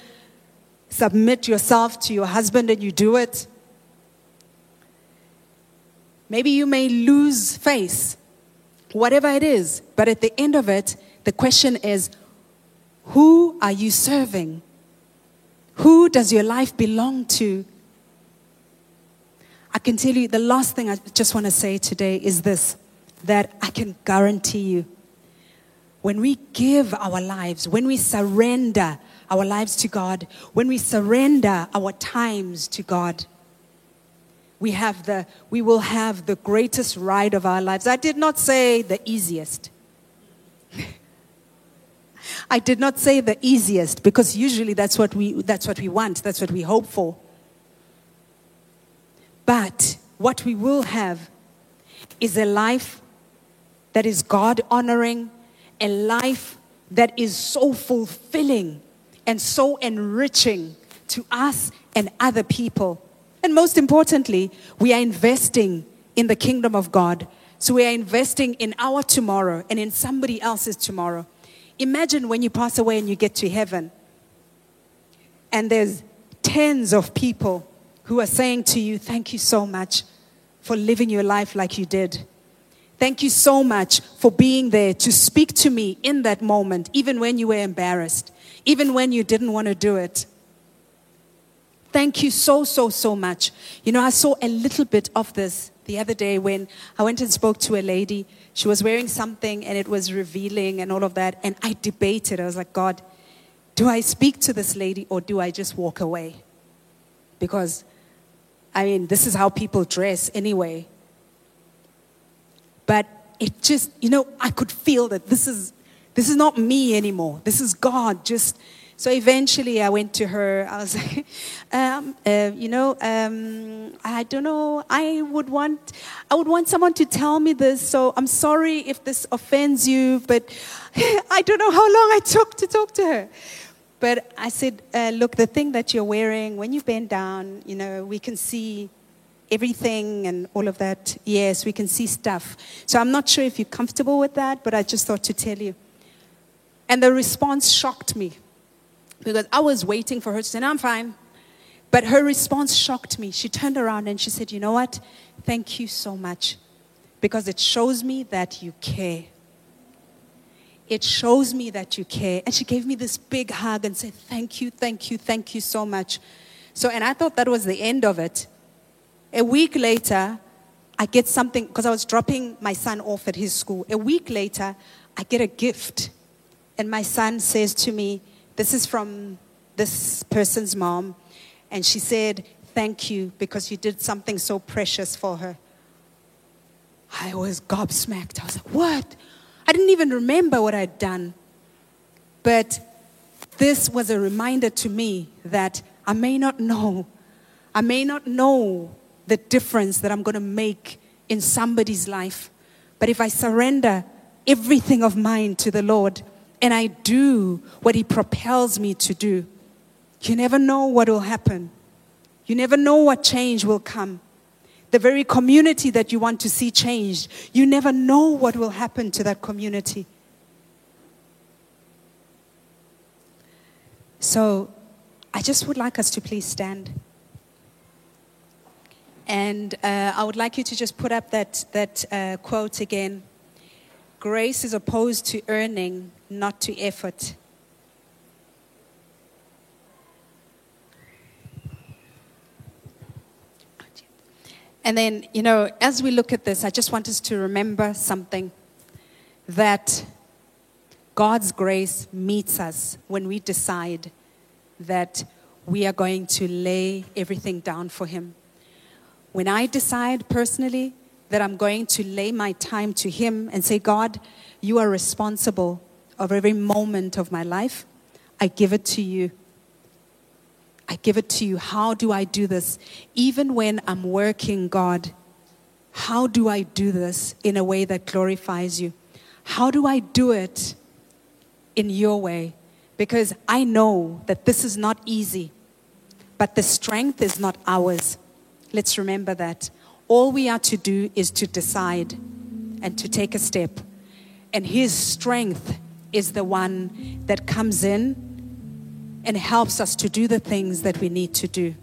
submit yourself to your husband and you do it. Maybe you may lose face, whatever it is, but at the end of it, the question is who are you serving? Who does your life belong to? I can tell you the last thing I just want to say today is this that I can guarantee you when we give our lives, when we surrender our lives to God, when we surrender our times to God, we have the we will have the greatest ride of our lives. I did not say the easiest. I did not say the easiest because usually that's what we that's what we want, that's what we hope for. But what we will have is a life that is God honoring, a life that is so fulfilling and so enriching to us and other people. And most importantly, we are investing in the kingdom of God. So we are investing in our tomorrow and in somebody else's tomorrow. Imagine when you pass away and you get to heaven, and there's tens of people who are saying to you, Thank you so much for living your life like you did. Thank you so much for being there to speak to me in that moment, even when you were embarrassed, even when you didn't want to do it. Thank you so, so, so much. You know, I saw a little bit of this the other day when I went and spoke to a lady. She was wearing something and it was revealing and all of that. And I debated. I was like, God, do I speak to this lady or do I just walk away? Because, I mean, this is how people dress anyway. But it just, you know, I could feel that this is this is not me anymore. This is God just so eventually I went to her. I was like, um, uh, you know, um, I don't know. I would want, I would want someone to tell me this. So I'm sorry if this offends you, but I don't know how long I took to talk to her. But I said, uh, look, the thing that you're wearing, when you bend down, you know, we can see everything and all of that. Yes, we can see stuff. So I'm not sure if you're comfortable with that, but I just thought to tell you. And the response shocked me because I was waiting for her to say, no, I'm fine. But her response shocked me. She turned around and she said, You know what? Thank you so much because it shows me that you care. It shows me that you care. And she gave me this big hug and said, Thank you, thank you, thank you so much. So, and I thought that was the end of it. A week later, I get something because I was dropping my son off at his school. A week later, I get a gift. And my son says to me, This is from this person's mom. And she said, Thank you because you did something so precious for her. I was gobsmacked. I was like, What? I didn't even remember what I'd done. But this was a reminder to me that I may not know. I may not know the difference that I'm going to make in somebody's life. But if I surrender everything of mine to the Lord and I do what He propels me to do, you never know what will happen. You never know what change will come. The very community that you want to see changed, you never know what will happen to that community. So I just would like us to please stand. And uh, I would like you to just put up that, that uh, quote again. Grace is opposed to earning, not to effort. And then, you know, as we look at this, I just want us to remember something that God's grace meets us when we decide that we are going to lay everything down for Him. When I decide personally that I'm going to lay my time to Him and say, God, you are responsible of every moment of my life. I give it to you. I give it to you. How do I do this? Even when I'm working, God, how do I do this in a way that glorifies you? How do I do it in your way? Because I know that this is not easy, but the strength is not ours. Let's remember that. All we are to do is to decide and to take a step. And His strength is the one that comes in and helps us to do the things that we need to do.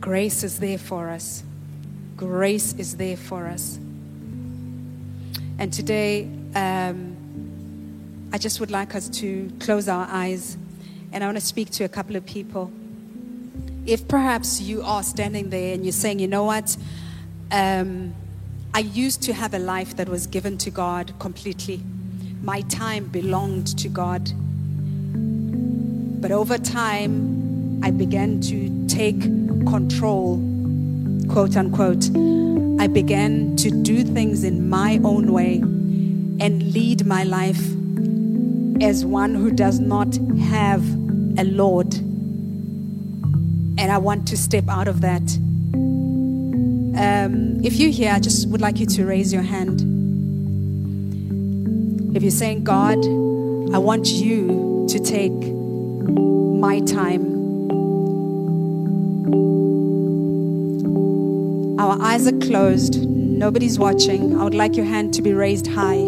Grace is there for us. Grace is there for us. And today, um, I just would like us to close our eyes and I want to speak to a couple of people. If perhaps you are standing there and you're saying, you know what, um, I used to have a life that was given to God completely. My time belonged to God. But over time, I began to take control, quote unquote. I began to do things in my own way and lead my life as one who does not have a Lord. And I want to step out of that. Um, if you're here, I just would like you to raise your hand. If you're saying, God, I want you to take my time. Our eyes are closed, nobody's watching. I would like your hand to be raised high.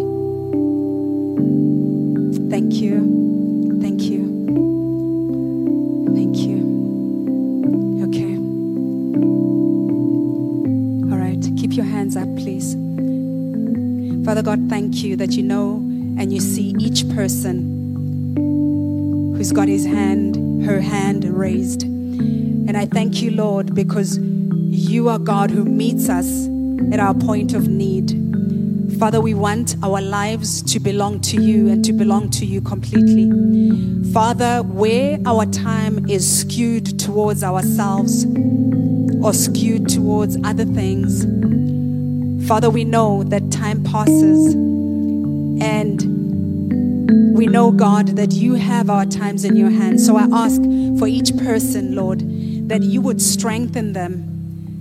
Thank you. Father God, thank you that you know and you see each person who's got his hand, her hand raised. And I thank you, Lord, because you are God who meets us at our point of need. Father, we want our lives to belong to you and to belong to you completely. Father, where our time is skewed towards ourselves or skewed towards other things, Father, we know that time passes and we know, God, that you have our times in your hands. So I ask for each person, Lord, that you would strengthen them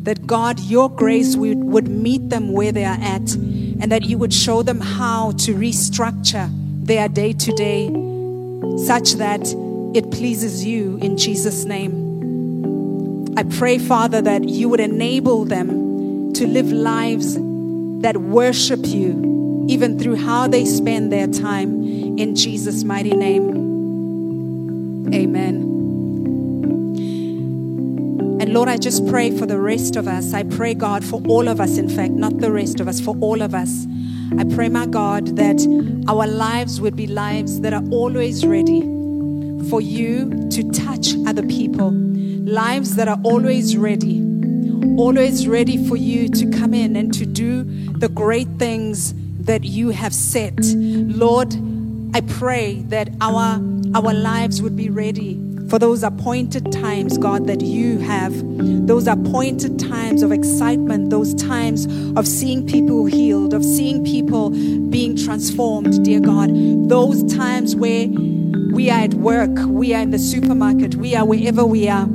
that God, your grace would, would meet them where they are at, and that you would show them how to restructure their day to day such that it pleases you in Jesus' name. I pray, Father, that you would enable them to live lives that worship you, even through how they spend their time. In Jesus' mighty name, amen. And Lord, I just pray for the rest of us. I pray, God, for all of us, in fact, not the rest of us, for all of us. I pray, my God, that our lives would be lives that are always ready for you to touch other people, lives that are always ready, always ready for you to come in and to do the great things that you have set. Lord, I pray that our our lives would be ready for those appointed times, God, that you have. Those appointed times of excitement, those times of seeing people healed, of seeing people being transformed, dear God. Those times where we are at work, we are in the supermarket, we are wherever we are,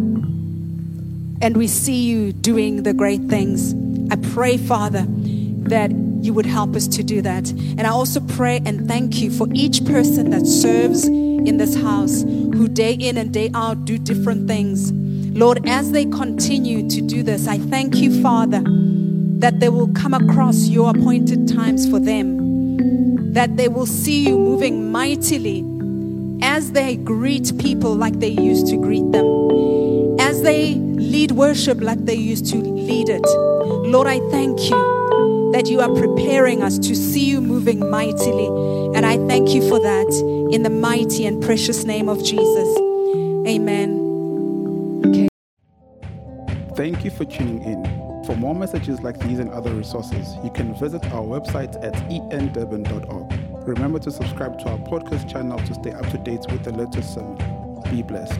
and we see you doing the great things. I pray, Father, that you would help us to do that. And I also pray and thank you for each person that serves in this house who day in and day out do different things. Lord, as they continue to do this, I thank you, Father, that they will come across your appointed times for them, that they will see you moving mightily as they greet people like they used to greet them, as they lead worship like they used to lead it. Lord, I thank you that you are preparing us to see you moving mightily. And I thank you for that in the mighty and precious name of Jesus. Amen. Okay. Thank you for tuning in. For more messages like these and other resources, you can visit our website at endurban.org. Remember to subscribe to our podcast channel to stay up to date with the latest sermon. Be blessed.